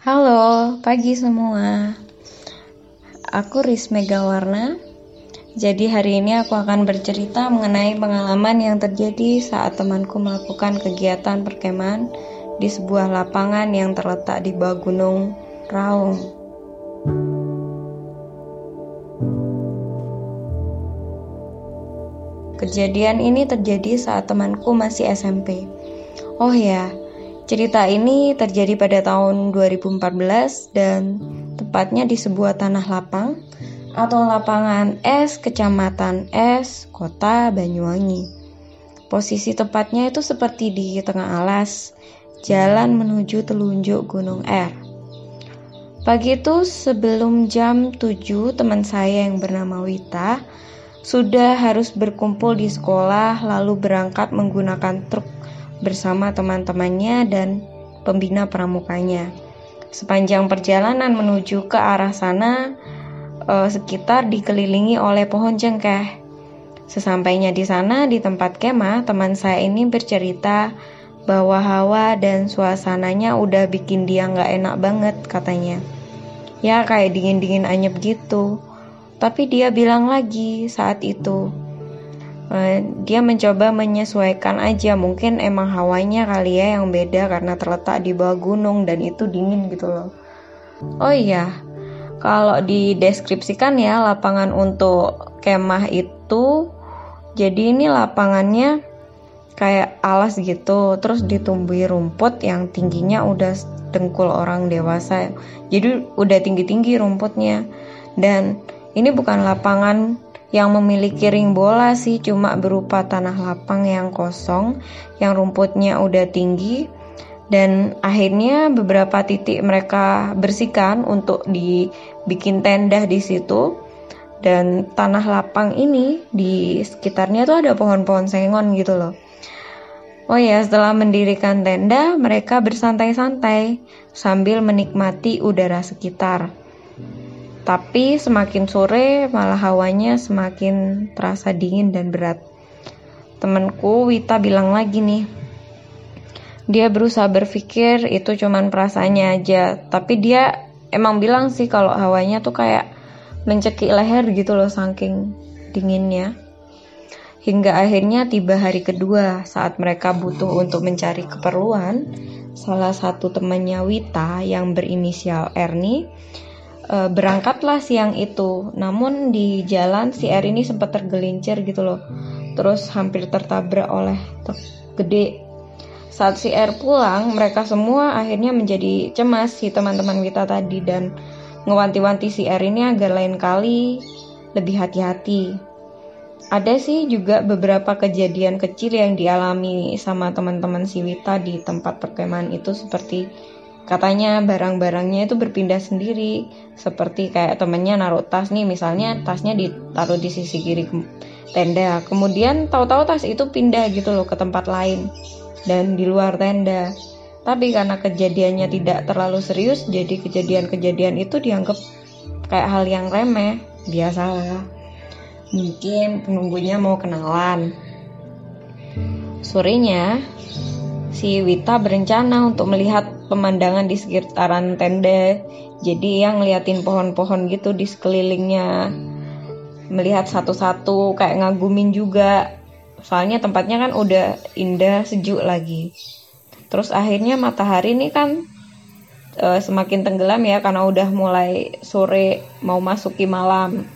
Halo, pagi semua. Aku Risme Gawarna. Jadi hari ini aku akan bercerita mengenai pengalaman yang terjadi saat temanku melakukan kegiatan perkemahan di sebuah lapangan yang terletak di bawah Gunung Raung. Kejadian ini terjadi saat temanku masih SMP. Oh ya, cerita ini terjadi pada tahun 2014 dan tepatnya di sebuah tanah lapang atau lapangan es Kecamatan Es, Kota Banyuwangi. Posisi tepatnya itu seperti di tengah alas, jalan menuju telunjuk Gunung R. Pagi itu sebelum jam 7 teman saya yang bernama Wita sudah harus berkumpul di sekolah lalu berangkat menggunakan truk bersama teman-temannya dan pembina pramukanya. Sepanjang perjalanan menuju ke arah sana, eh, sekitar dikelilingi oleh pohon cengkeh. Sesampainya di sana, di tempat kemah, teman saya ini bercerita bahwa hawa dan suasananya udah bikin dia nggak enak banget katanya. Ya kayak dingin-dingin anyep gitu. Tapi dia bilang lagi saat itu, dia mencoba menyesuaikan aja. Mungkin emang hawanya kali ya yang beda karena terletak di bawah gunung dan itu dingin gitu loh. Oh iya, kalau dideskripsikan ya lapangan untuk kemah itu, jadi ini lapangannya kayak alas gitu, terus ditumbuhi rumput yang tingginya udah dengkul orang dewasa. Jadi udah tinggi-tinggi rumputnya dan ini bukan lapangan yang memiliki ring bola sih, cuma berupa tanah lapang yang kosong, yang rumputnya udah tinggi, dan akhirnya beberapa titik mereka bersihkan untuk dibikin tenda di situ. Dan tanah lapang ini di sekitarnya tuh ada pohon-pohon sengon gitu loh. Oh ya, setelah mendirikan tenda, mereka bersantai-santai sambil menikmati udara sekitar. Tapi semakin sore malah hawanya semakin terasa dingin dan berat. Temanku Wita bilang lagi nih, dia berusaha berpikir itu cuman perasaannya aja, tapi dia emang bilang sih kalau hawanya tuh kayak mencekik leher gitu loh saking dinginnya. Hingga akhirnya tiba hari kedua saat mereka butuh untuk mencari keperluan, salah satu temannya Wita yang berinisial Ernie e, berangkatlah siang itu. Namun di jalan si R ini sempat tergelincir gitu loh. Terus hampir tertabrak oleh truk gede. Saat si R pulang, mereka semua akhirnya menjadi cemas si teman-teman kita tadi dan ngewanti-wanti si R ini agar lain kali lebih hati-hati. Ada sih juga beberapa kejadian kecil yang dialami sama teman-teman si Wita di tempat perkemahan itu seperti katanya barang-barangnya itu berpindah sendiri. Seperti kayak temennya naruh tas nih misalnya tasnya ditaruh di sisi kiri tenda. Kemudian tahu-tahu tas itu pindah gitu loh ke tempat lain dan di luar tenda. Tapi karena kejadiannya tidak terlalu serius jadi kejadian-kejadian itu dianggap kayak hal yang remeh biasa. Lah mungkin penunggunya mau kenalan. Sorenya si Wita berencana untuk melihat pemandangan di sekitaran tenda. Jadi yang ngeliatin pohon-pohon gitu di sekelilingnya. Melihat satu-satu kayak ngagumin juga. Soalnya tempatnya kan udah indah, sejuk lagi. Terus akhirnya matahari ini kan e, semakin tenggelam ya karena udah mulai sore mau masuki malam.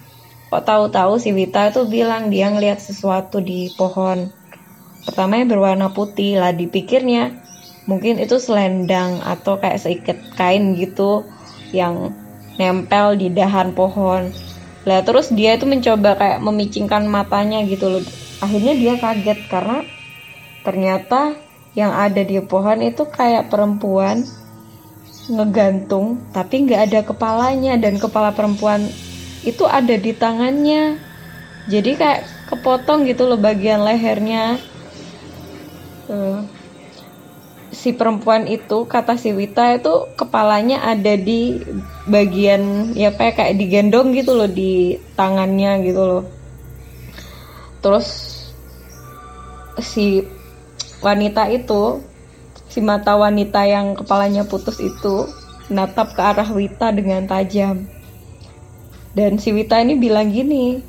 Kok tahu-tahu si Wita itu bilang dia ngeliat sesuatu di pohon. Pertamanya berwarna putih lah dipikirnya mungkin itu selendang atau kayak seikat kain gitu yang nempel di dahan pohon. Lah terus dia itu mencoba kayak memicingkan matanya gitu loh. Akhirnya dia kaget karena ternyata yang ada di pohon itu kayak perempuan ngegantung tapi nggak ada kepalanya. Dan kepala perempuan itu ada di tangannya. Jadi kayak kepotong gitu loh bagian lehernya. Uh, si perempuan itu kata si Wita itu kepalanya ada di bagian ya kayak kayak digendong gitu loh di tangannya gitu loh terus si wanita itu si mata wanita yang kepalanya putus itu natap ke arah Wita dengan tajam. Dan si Wita ini bilang gini,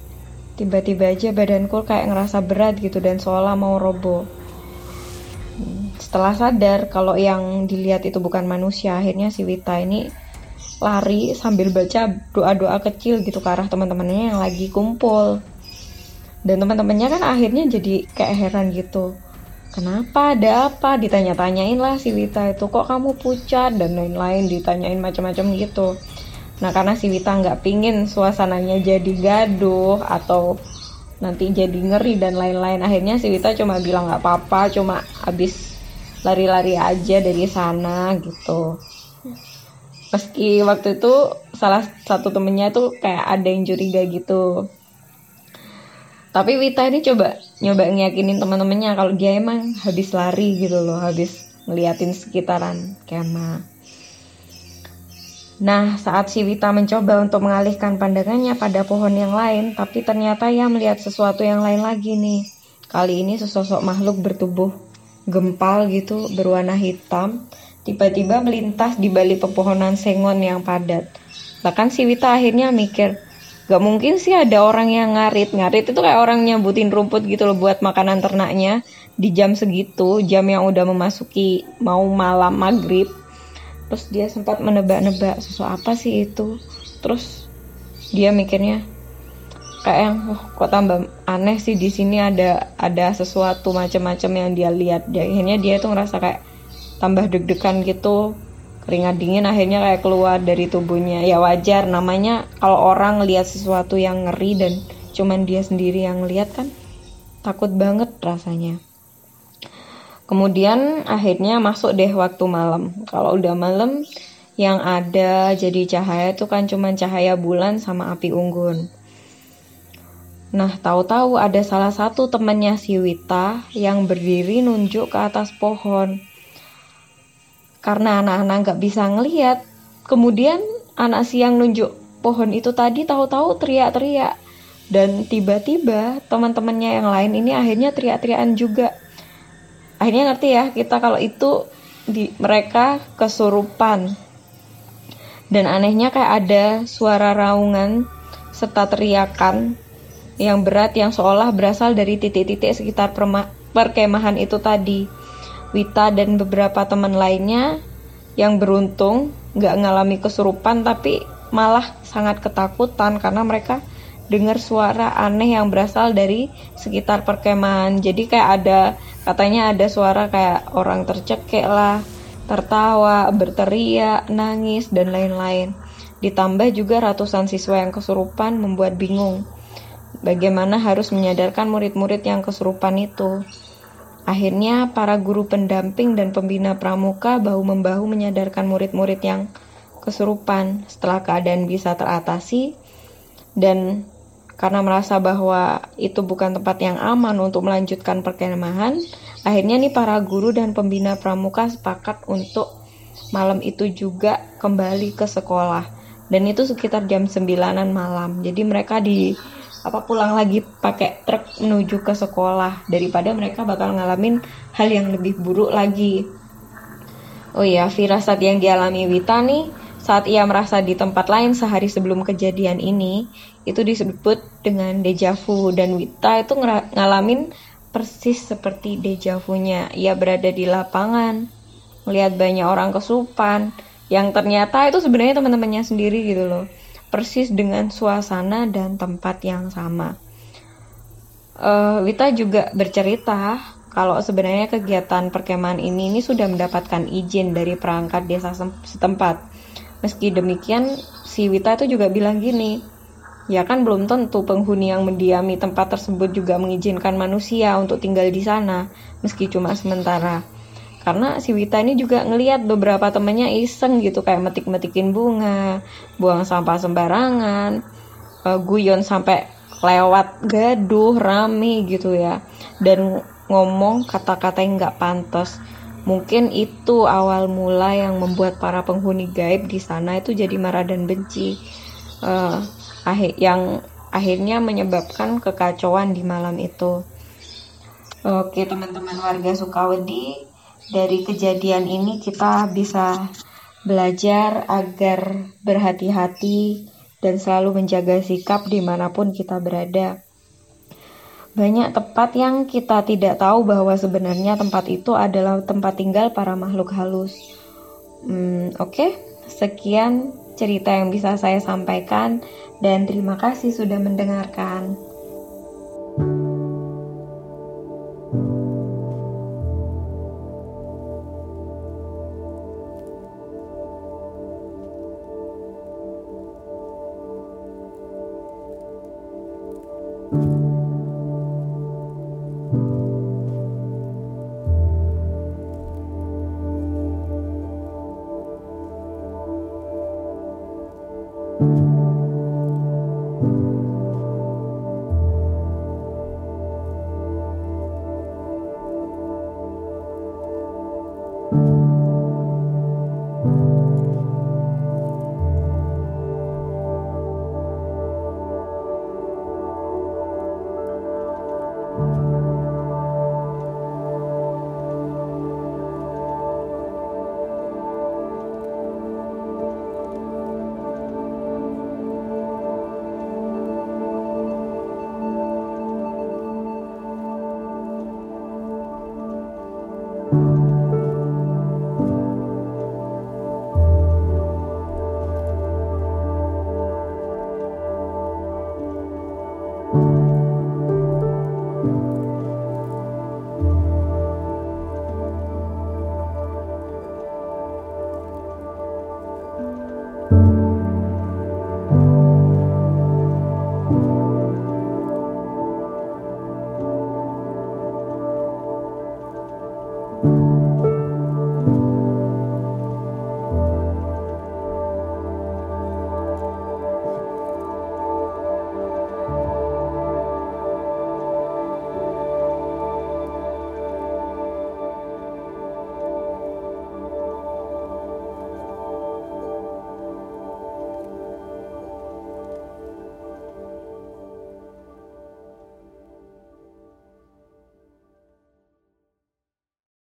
tiba-tiba aja badanku kayak ngerasa berat gitu dan seolah mau roboh. Setelah sadar kalau yang dilihat itu bukan manusia, akhirnya si Wita ini lari sambil baca doa-doa kecil gitu ke arah teman-temannya yang lagi kumpul. Dan teman-temannya kan akhirnya jadi kayak heran gitu. Kenapa? Ada apa? Ditanya-tanyain lah si Wita itu kok kamu pucat dan lain-lain ditanyain macam-macam gitu. Nah karena si Wita nggak pingin suasananya jadi gaduh atau nanti jadi ngeri dan lain-lain akhirnya si Wita cuma bilang nggak apa-apa cuma habis lari-lari aja dari sana gitu. Meski waktu itu salah satu temennya tuh kayak ada yang curiga gitu. Tapi Wita ini coba nyoba ngiyakinin teman-temannya kalau dia emang habis lari gitu loh habis ngeliatin sekitaran kemah. Nah, saat si Wita mencoba untuk mengalihkan pandangannya pada pohon yang lain, tapi ternyata ia melihat sesuatu yang lain lagi nih. Kali ini sesosok makhluk bertubuh gempal gitu, berwarna hitam, tiba-tiba melintas di balik pepohonan sengon yang padat. Bahkan si Wita akhirnya mikir, gak mungkin sih ada orang yang ngarit. Ngarit itu kayak orang nyambutin rumput gitu loh buat makanan ternaknya di jam segitu, jam yang udah memasuki mau malam maghrib terus dia sempat menebak-nebak sesuatu apa sih itu terus dia mikirnya kayak yang oh, kok tambah aneh sih di sini ada ada sesuatu macam-macam yang dia lihat dia akhirnya dia tuh ngerasa kayak tambah deg-degan gitu keringat dingin akhirnya kayak keluar dari tubuhnya ya wajar namanya kalau orang lihat sesuatu yang ngeri dan cuman dia sendiri yang lihat kan takut banget rasanya Kemudian akhirnya masuk deh waktu malam. Kalau udah malam yang ada jadi cahaya itu kan cuma cahaya bulan sama api unggun. Nah, tahu-tahu ada salah satu temannya si Wita yang berdiri nunjuk ke atas pohon. Karena anak-anak nggak bisa ngelihat, kemudian anak siang nunjuk pohon itu tadi tahu-tahu teriak-teriak. Dan tiba-tiba teman-temannya yang lain ini akhirnya teriak-teriakan juga akhirnya ngerti ya kita kalau itu di mereka kesurupan dan anehnya kayak ada suara raungan serta teriakan yang berat yang seolah berasal dari titik-titik sekitar perkemahan itu tadi. Wita dan beberapa teman lainnya yang beruntung nggak ngalami kesurupan tapi malah sangat ketakutan karena mereka dengar suara aneh yang berasal dari sekitar perkemahan. Jadi kayak ada katanya ada suara kayak orang tercekek lah, tertawa, berteriak, nangis dan lain-lain. Ditambah juga ratusan siswa yang kesurupan membuat bingung. Bagaimana harus menyadarkan murid-murid yang kesurupan itu? Akhirnya para guru pendamping dan pembina pramuka bahu-membahu menyadarkan murid-murid yang kesurupan. Setelah keadaan bisa teratasi dan karena merasa bahwa itu bukan tempat yang aman untuk melanjutkan perkemahan, akhirnya nih para guru dan pembina pramuka sepakat untuk malam itu juga kembali ke sekolah. Dan itu sekitar jam 9-an malam. Jadi mereka di apa pulang lagi pakai truk menuju ke sekolah daripada mereka bakal ngalamin hal yang lebih buruk lagi. Oh iya, firasat yang dialami Wita nih saat ia merasa di tempat lain sehari sebelum kejadian ini, itu disebut dengan deja vu dan Wita itu ngalamin persis seperti deja vu-nya. Ia berada di lapangan, melihat banyak orang kesupan, yang ternyata itu sebenarnya teman-temannya sendiri gitu loh. Persis dengan suasana dan tempat yang sama. Uh, Wita juga bercerita kalau sebenarnya kegiatan perkemahan ini ini sudah mendapatkan izin dari perangkat desa setempat Meski demikian, si Wita itu juga bilang gini, ya kan belum tentu penghuni yang mendiami tempat tersebut juga mengizinkan manusia untuk tinggal di sana, meski cuma sementara. Karena si Wita ini juga ngeliat beberapa temennya iseng gitu kayak metik-metikin bunga, buang sampah sembarangan, uh, guyon sampai lewat gaduh, rame gitu ya. Dan ngomong kata-kata yang nggak pantas Mungkin itu awal mula yang membuat para penghuni gaib di sana itu jadi marah dan benci. Uh, yang akhirnya menyebabkan kekacauan di malam itu. Oke, teman-teman warga Sukawedi, dari kejadian ini kita bisa belajar agar berhati-hati dan selalu menjaga sikap di mana pun kita berada. Banyak tempat yang kita tidak tahu bahwa sebenarnya tempat itu adalah tempat tinggal para makhluk halus. Hmm, Oke, okay. sekian cerita yang bisa saya sampaikan, dan terima kasih sudah mendengarkan.